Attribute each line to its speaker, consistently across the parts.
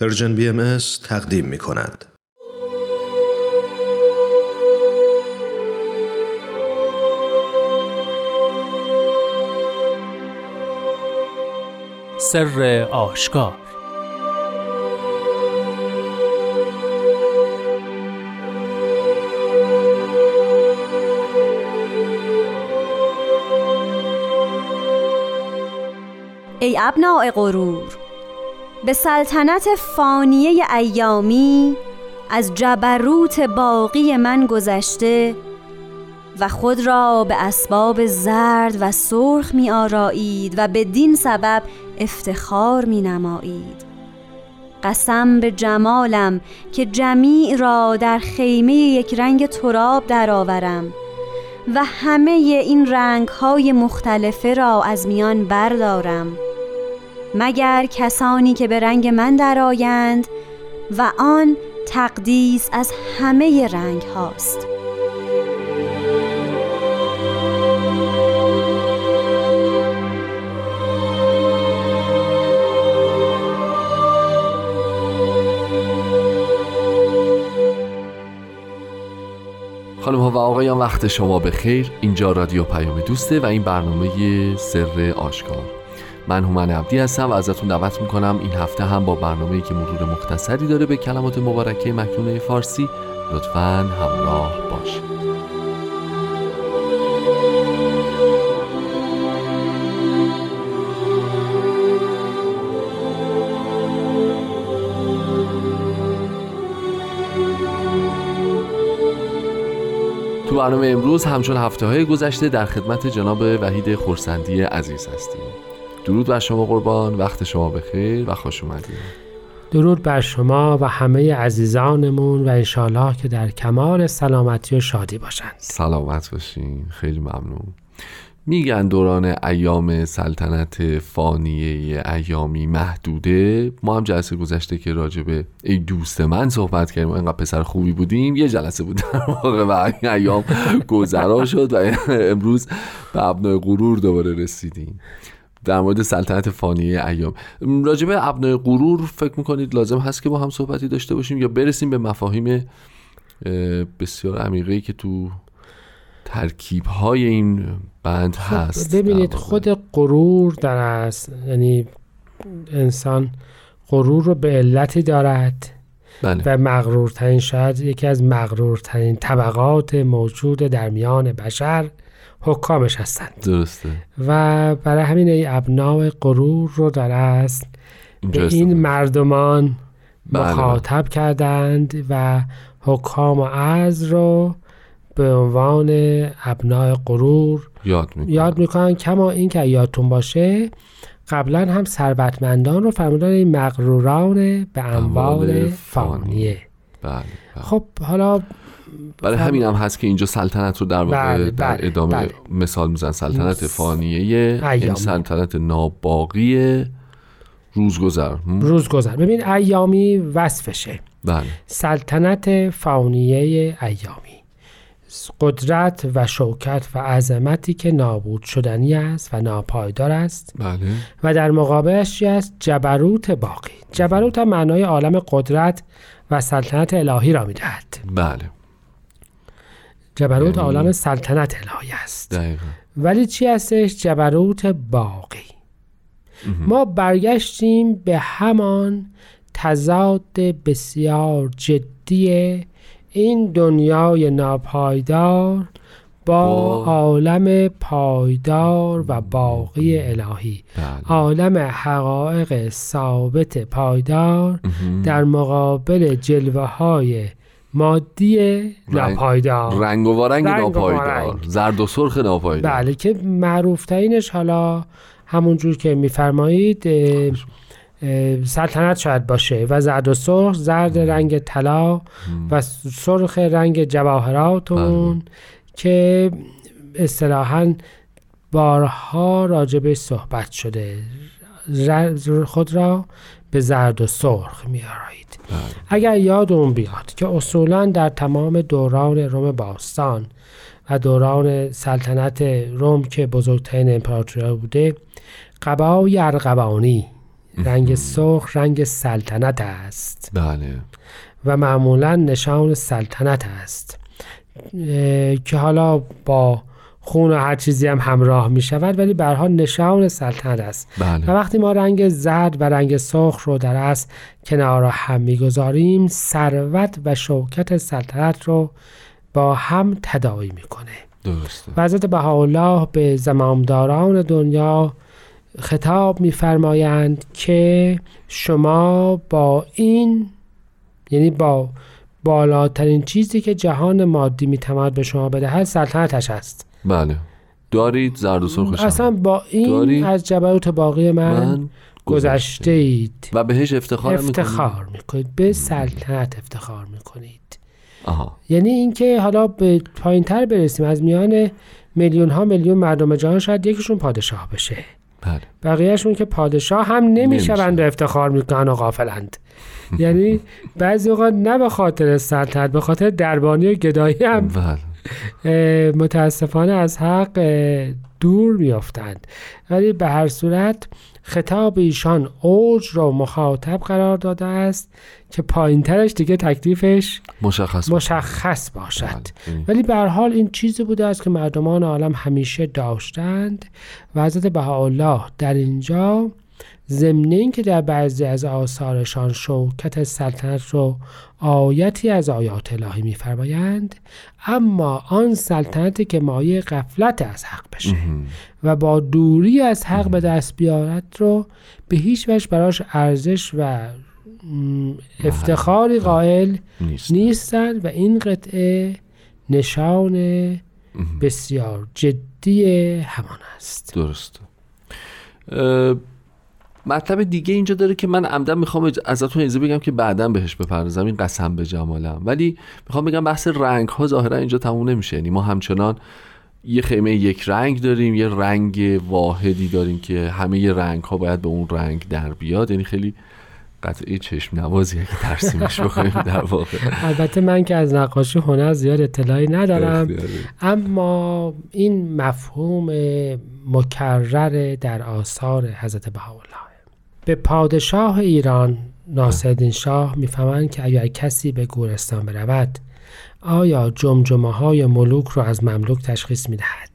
Speaker 1: پرژن بی ام تقدیم می کند.
Speaker 2: سر آشکار
Speaker 3: ای ابناع غرور به سلطنت فانیه ایامی از جبروت باقی من گذشته و خود را به اسباب زرد و سرخ می آرایید و بدین سبب افتخار می نمایید. قسم به جمالم که جمیع را در خیمه یک رنگ تراب درآورم و همه این رنگ های مختلفه را از میان بردارم. مگر کسانی که به رنگ من درآیند و آن تقدیس از همه رنگ هاست.
Speaker 4: خانم ها و آقایان وقت شما به خیر اینجا رادیو پیام دوسته و این برنامه سر آشکار. من هومن عبدی هستم و ازتون دعوت می‌کنم این هفته هم با برنامه که مرور مختصری داره به کلمات مبارکه مکنونه فارسی لطفا همراه باشید. تو برنامه امروز همچون هفته های گذشته در خدمت جناب وحید خورسندی عزیز هستیم. درود بر شما قربان وقت شما بخیر و خوش اومدید.
Speaker 5: درود بر شما و همه عزیزانمون و انشالله که در کمال سلامتی و شادی باشند.
Speaker 4: سلامت باشین خیلی ممنون. میگن دوران ایام سلطنت فانیه ایامی محدوده. ما هم جلسه گذشته که راجبه ای دوست من صحبت کردیم. اینقدر پسر خوبی بودیم یه جلسه بود در واقع و این ایام گذرا شد و امروز به ابنای غرور دوباره رسیدیم. در مورد سلطنت فانیه ایام. راجبه ابنای غرور فکر می‌کنید لازم هست که با هم صحبتی داشته باشیم یا برسیم به مفاهیم بسیار عمیقی که تو ترکیب های این بند
Speaker 5: خب
Speaker 4: هست؟
Speaker 5: ببینید خود غرور در است یعنی انسان غرور رو به علتی دارد
Speaker 4: بله.
Speaker 5: و مغرورترین شاید یکی از مغرورترین طبقات موجود در میان بشر حکامش هستند.
Speaker 4: درسته.
Speaker 5: و برای همین ای ابناع غرور رو در است به. این مردمان
Speaker 4: بله،
Speaker 5: مخاطب کردند و حکام و عز رو به عنوان ابناع غرور
Speaker 4: یاد می‌کنم
Speaker 5: یاد می‌کنن کما این که یادتون باشه قبلا هم ثروتمندان رو فرمودن این مغروران به اموال
Speaker 4: اموال
Speaker 5: فانیه.
Speaker 4: بله, بله.
Speaker 5: خب حالا
Speaker 4: برای همین هم هست که اینجا سلطنت رو در واقع
Speaker 5: بله،
Speaker 4: در
Speaker 5: بله،
Speaker 4: ادامه
Speaker 5: بله.
Speaker 4: مثال میزن سلطنت فانیه. این سلطنت ناباقی روزگذر. هم؟
Speaker 5: روز گذر ببین ایامی وصفشه.
Speaker 4: بله.
Speaker 5: سلطنت فانیه ایامی. قدرت و شوکت و عظمتی که نابود شدنی است و ناپایدار است.
Speaker 4: بله.
Speaker 5: و در مقابلش چی است؟ جبروت باقی. جبروت هم معنای عالم قدرت و سلطنت الهی را می‌دهد.
Speaker 4: بله.
Speaker 5: جبروت
Speaker 4: یعنی-
Speaker 5: عالم سلطنت الهی است.
Speaker 4: دقیقا.
Speaker 5: ولی چی هستش؟ جبروت باقی. ما برگشتیم به همان تضاد بسیار جدی این دنیای ناپایدار با عالم پایدار و باقی الهی.
Speaker 4: بله.
Speaker 5: عالم حقایق ثابت پایدار. در مقابل جلوه های مادی ناپایدار.
Speaker 4: رنگ و وارنگ ناپایدار. زرد و سرخ ناپایدار.
Speaker 5: بله که معروف ترینش حالا همونجور که میفرمایید اه، سلطنت شاید باشه. و زرد و سرخ زرد رنگ طلا و سرخ رنگ جواهراتون که اصطلاحا بارها راجبش صحبت شده. خود را به زرد و سرخ میارایید اگر یادمون بیاد که اصولا در تمام دوران روم باستان و دوران سلطنت روم که بزرگترین امپراتوری بوده قبای ارغوانی رنگ سرخ رنگ سلطنت است.
Speaker 4: بله.
Speaker 5: و معمولا نشان سلطنت است. که حالا با خون و هر چیزی هم همراه می شود ولی برها نشان سلطنت است. و
Speaker 4: بله
Speaker 5: وقتی ما رنگ زرد و رنگ سرخ رو در اصل کنار هم می‌گذاریم ثروت و شوکت سلطنت رو با هم تداعی می‌کنه.
Speaker 4: درسته.
Speaker 5: و حضرت بهاءالله به زمامداران دنیا خطاب میفرمایند که شما با این یعنی با بالاترین چیزی که جهان مادی می‌تواند به شما بدهد سلطنتش است.
Speaker 4: بله. دارید زرد و سرخش هم.
Speaker 5: اصلا با این
Speaker 4: داری؟
Speaker 5: از جبروت باقی من,
Speaker 4: من
Speaker 5: گذشته اید
Speaker 4: و بهش افتخار؟
Speaker 5: افتخار می‌کنید. به سلطنت افتخار می‌کنید.
Speaker 4: آها.
Speaker 5: یعنی اینکه حالا به پایین تر برسیم. از میان میلیون ها میلیون مردم جهان شاید یکیشون پادشاه بشه.
Speaker 4: بله.
Speaker 5: بقیهشون که پادشاه هم نمی‌شوند. و افتخار می‌کنن و غافلند. یعنی بعضی اوقات نه به خاطر سلطنت به خاطر دربانی و گدایی هم.
Speaker 4: بله.
Speaker 5: متاسفانه از حق دور میافتند ولی به هر صورت خطاب ایشان اوج رو مخاطب قرار داده است که پایین ترش دیگه تکلیفش
Speaker 4: مشخص.
Speaker 5: مشخص باشد
Speaker 4: بله. یعنی
Speaker 5: ولی به حال این چیزی بوده است که مردمان عالم همیشه داشتند و حضرت بهاءالله در اینجا ضمن اینکه در بعضی از آثارشان شوکت سلطنت رو آیتی از آیات الهی میفرمایند اما آن سلطنتی که مایه غفلت از حق بشه و با دوری از حق به دست بیارد رو به هیچ وجه براش ارزش و افتخاری قائل
Speaker 4: نیست
Speaker 5: نیستند و این قطعه نشان بسیار جدی همان است.
Speaker 4: درست مطلب دیگه اینجا داره که من عمدن می‌خوام ازتون اجازه بگم که بعدا بهش بپردازم. این قسم به جمالم. ولی می‌خوام بگم بحث رنگ ها ظاهرا اینجا تموم نمیشه. یعنی ما همچنان یه خیمه یک رنگ داریم یه رنگ واحدی داریم که همه رنگ ها باید به اون رنگ در بیاد. یعنی خیلی قطعه چشم نوازی اگه ترسیمش بخوایم در واقع.
Speaker 5: البته من که از نقاشی هنر زیاد اطلاعی ندارم. اما این مفهوم مکرر در آثار حضرت بهاءالله. به پادشاه ایران ناصرالدین شاه می‌فهمند که اگر کسی به گورستان برود آیا جمجمه های ملوک رو از مملوک تشخیص می‌دهد؟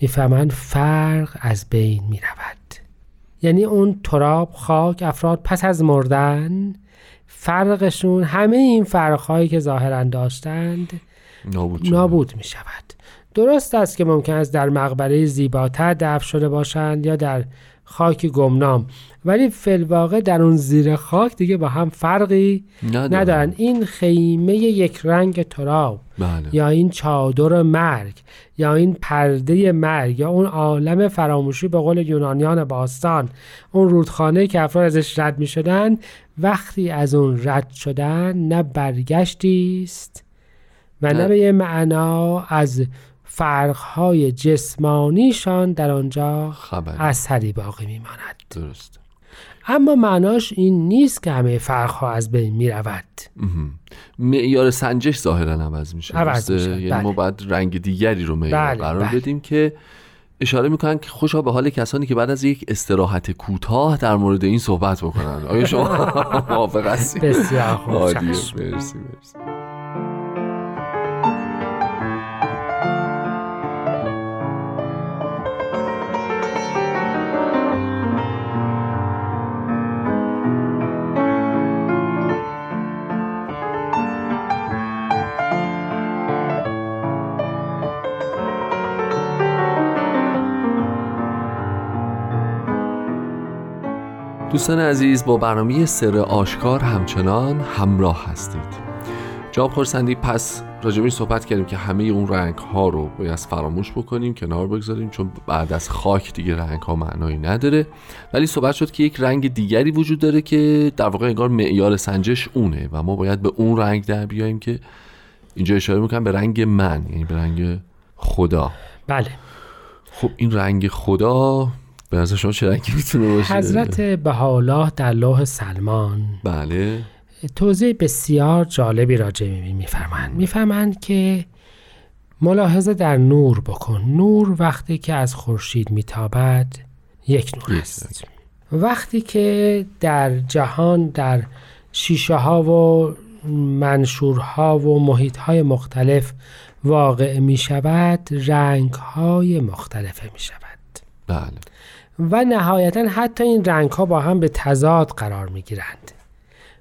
Speaker 5: می‌فهمند فرق از بین می‌رود. یعنی اون تراب خاک افراد پس از مردن فرقشون همه این فرقهایی که ظاهرا داشتند
Speaker 4: نابود.
Speaker 5: نابود می شود درست است که ممکن است در مقبره زیباتر دفن شده باشند یا در خاک گمنام. ولی فلواقع در اون زیر خاک دیگه با هم فرقی
Speaker 4: ندارن.
Speaker 5: ندارن. این خیمه یک رنگ تراب.
Speaker 4: بله.
Speaker 5: یا این چادر مرگ یا این پرده مرگ یا اون عالم فراموشی به قول یونانیان باستان. اون رودخانه که افراد ازش رد می شدن وقتی از اون رد شدن نه برگشتی است و نه.
Speaker 4: نه.
Speaker 5: به یه معنا از فرقهای جسمانیشان در آنجا
Speaker 4: خبر.
Speaker 5: اثری باقی میماند.
Speaker 4: درست.
Speaker 5: اما معناش این نیست که همه فرقها از بین می رود
Speaker 4: معیار سنجش ظاهرا عوض میشه.
Speaker 5: عوض؟ میشه،
Speaker 4: یعنی
Speaker 5: بله.
Speaker 4: ما باید رنگ دیگری رو معیار
Speaker 5: بله،
Speaker 4: قرار
Speaker 5: بله.
Speaker 4: بدیم که اشاره می‌کنن که خوشا به حال کسانی که بعد از یک استراحت کوتاه در مورد این صحبت بکنن. آیا شما موافق هستید؟
Speaker 5: بسیار خوب.
Speaker 4: مرسی مرسی. دوستان عزیز با برنامه سر آشکار همچنان همراه هستید. جواب پرسندی پس این صحبت کردیم که همه اون رنگ ها رو باید فراموش بکنیم کنار بگذاریم چون بعد از خاک دیگه رنگ ها معنایی نداره. ولی صحبت شد که یک رنگ دیگری وجود داره که در واقع انگار معیار سنجش اونه و ما باید به اون رنگ در بیاییم که اینجا اشاره می‌کنم به رنگ من یعنی به رنگ خدا.
Speaker 5: بله.
Speaker 4: خب این رنگ خدا به نظر شما چه رنگی می‌تونه باشه؟
Speaker 5: حضرت بهاءالله در لوح سلمان.
Speaker 4: بله.
Speaker 5: توضیح بسیار جالبی راجع به میفرمایند. میفرمایند که ملاحظه در نور بکن. نور وقتی که از خورشید میتابد یک نور است. وقتی که در جهان در شیشه ها و منشورها و محیط های مختلف واقع می شود رنگ های مختلفه می شود
Speaker 4: بله.
Speaker 5: و نهایتا حتی این رنگ ها با هم به تضاد قرار می گیرند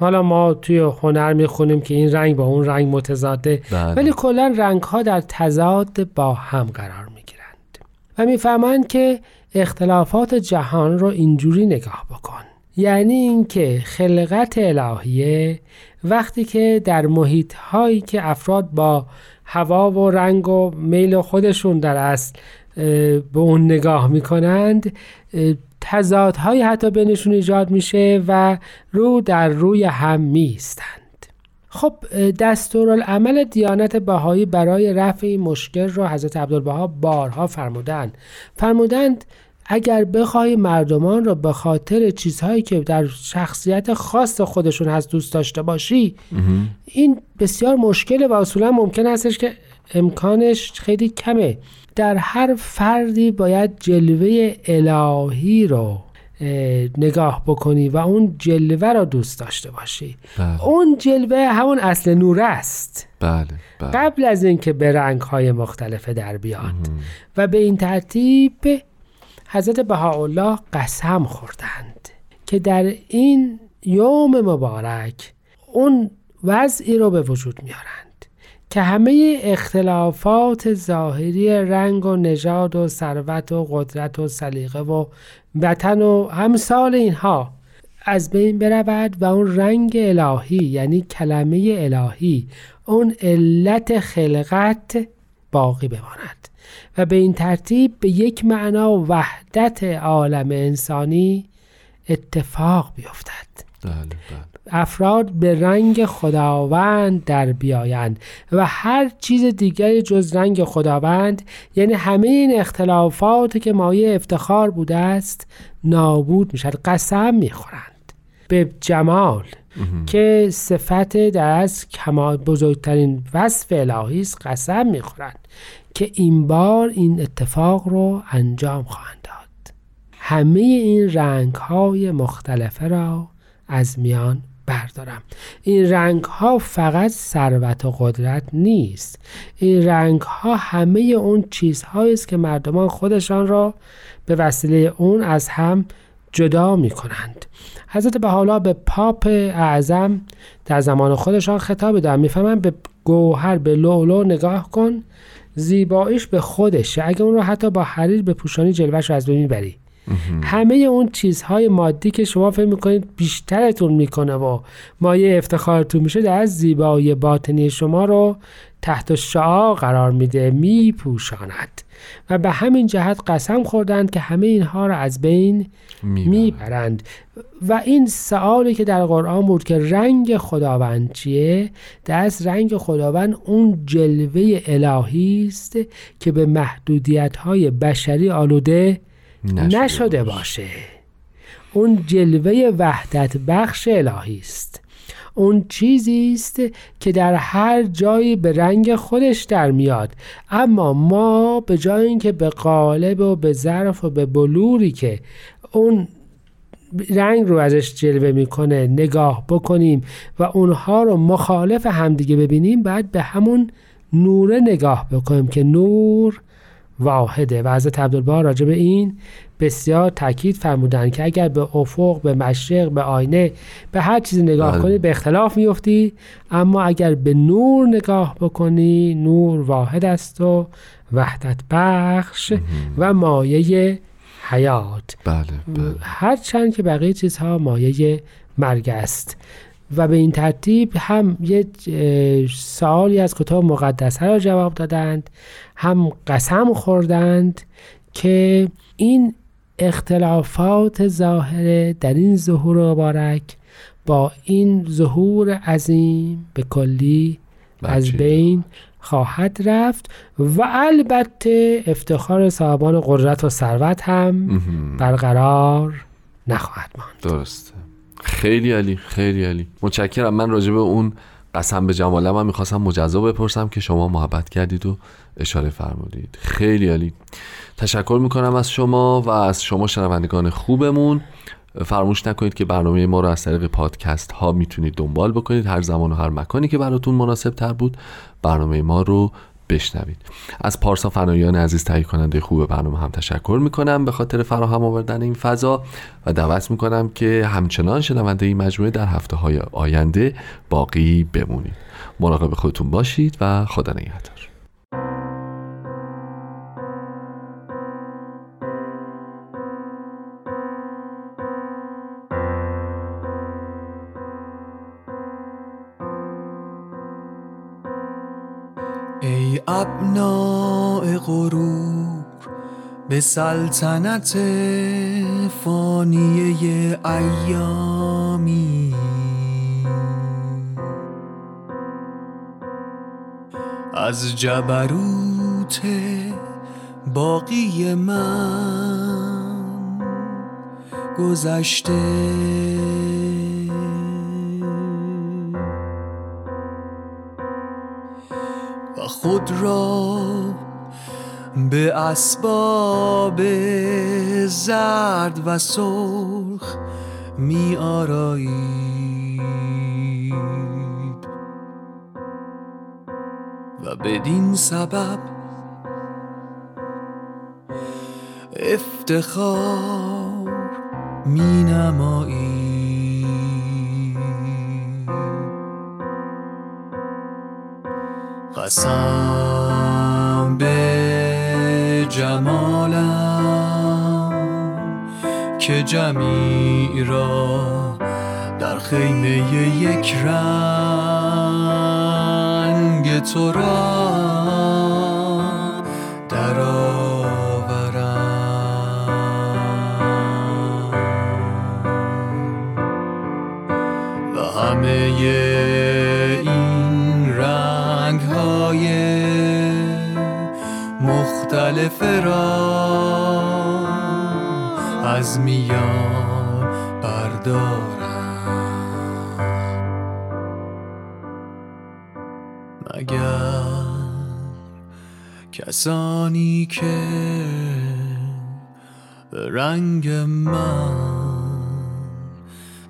Speaker 5: حالا ما توی هنر می خونیم که این رنگ با اون رنگ متضاده
Speaker 4: بله.
Speaker 5: ولی کلا رنگ ها در تضاد با هم قرار می گیرند و می‌فهمند که اختلافات جهان رو اینجوری نگاه بکن. یعنی اینکه خلقت الهیه وقتی که در محیط هایی که افراد با هوا و رنگ و میل خودشون در اصل به اون نگاه می‌کنند تضادهایی حتی بینشون ایجاد میشه و رو در روی هم میستند خب دستورالعمل دیانت بهایی برای رفع این مشکل رو حضرت عبدالبها بارها فرمودند. فرمودند اگر بخوای مردمان را به خاطر چیزهایی که در شخصیت خاص خودشون هست دوست داشته باشی این بسیار مشکله و اصولا ممکن هستش که امکانش خیلی کمه. در هر فردی باید جلوه الهی رو نگاه بکنی و اون جلوه را دوست داشته باشی.
Speaker 4: بله.
Speaker 5: اون جلوه همون اصل نور است.
Speaker 4: بله بله.
Speaker 5: قبل از اینکه به رنگ های مختلف در بیاد. و به این ترتیب حضرت بهاءالله قسم خوردند که در این یوم مبارک اون وضعی رو به وجود میارند. که همه اختلافات ظاهری رنگ و نژاد و ثروت و قدرت و سلیقه و وطن و همسال اینها از بین برود و اون رنگ الهی یعنی کلمه الهی اون علت خلقت باقی بماند. و به این ترتیب به یک معنا وحدت عالم انسانی اتفاق بیفتد.
Speaker 4: بله بله.
Speaker 5: افراد به رنگ خداوند در بیایند و هر چیز دیگری جز رنگ خداوند یعنی همه این اختلافات که مایه افتخار بوده است نابود می‌شد قسم می‌خورند. به جمال که صفت در از کمال بزرگترین وصف الهی است قسم می‌خورند که این بار این اتفاق رو انجام خواهند داد. همه این رنگ های مختلفه را از میان بردارم. این رنگ ها فقط ثروت و قدرت نیست. این رنگ ها همه اون چیزهایی است که مردمان خودشان را به وسیله اون از هم جدا می کنند حضرت بحالا به پاپ اعظم در زمان خودشان خطاب دارن. می‌فهمن به گوهر به لولو نگاه کن زیباییش به خودشه. اگه اون رو حتی با حریر به پوشانی جلوش رو از بین بری همه اون چیزهای مادی که شما فکر می‌کنید بیشترتون می‌کنه و مایه افتخارتون میشه در زیبایی باطنی شما رو تحت شعا قرار میده میپوشاند. و به همین جهت قسم خوردند که همه اینها رو از بین می‌برند. و این سوالی که در قرآن بود که رنگ خداوند چیه؟ دست رنگ خداوند اون جلوه الهی است که به محدودیت های بشری آلوده
Speaker 4: نشده,
Speaker 5: نشده باشه. اون جلوه وحدت بخش الهی است. اون چیزی است که در هر جایی به رنگ خودش در میاد. اما ما به جای اینکه به قالب و به ظرف و به بلوری که اون رنگ رو ازش جلوه می‌کنه نگاه بکنیم و اونها رو مخالف همدیگه ببینیم بعد به همون نوره نگاه بکنیم که نور واحده. و حضرت عبدالبها راجع به این بسیار تاکید فرمودن که اگر به افق به مشرق به آینه به هر چیزی نگاه
Speaker 4: بله.
Speaker 5: کنی به اختلاف میفتی. اما اگر به نور نگاه بکنی نور واحد است و وحدت بخش و مایه حیات.
Speaker 4: بله بله.
Speaker 5: هرچند که بقیه چیزها مایه مرگ است. و به این ترتیب هم یه سوالی از کتاب مقدسه را جواب دادند هم قسم خوردند که این اختلافات ظاهره در این ظهور مبارک با این ظهور عظیم به کلی از. بین خواهد رفت و البته افتخار صاحبان قدرت و ثروت هم. برقرار نخواهد ماند
Speaker 4: درسته خیلی عالی خیلی عالی. متشکرم. من راجع به اون قسم به جمالم هم می‌خواستم مجزا بپرسم که شما محبت کردید و اشاره فرمودید. خیلی عالی. تشکر می‌کنم از شما و از شما شنوندگان خوبمون. فراموش نکنید که برنامه ما رو از طریق پادکست ها می‌تونید دنبال بکنید. هر زمان و هر مکانی که براتون مناسب تر بود برنامه ما رو بشنوید. از پارسا فنایان عزیز تهیه کننده خوب برنامه هم تشکر می‌کنم. به خاطر فراهم آوردن این فضا و دعوت می‌کنم که همچنان شنونده این مجموعه در هفته های آینده باقی بمونید. مراقب خودتون باشید و خدا نگهدار.
Speaker 6: ابناع غرور به سلطنت فانیه ایامی. از جبروت باقی من گذشته. خود را به اسباب زرد و سرخ می آرایید. و بدین سبب افتخار می نمایید. قسم به جمالم که جمیع را در خیمه یک رنگ تو را را از میان بردارم. مگر کسانی که به رنگ من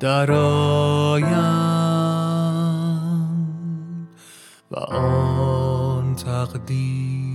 Speaker 6: درآیم و آن تقدیس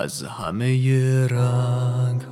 Speaker 6: از همه رنگ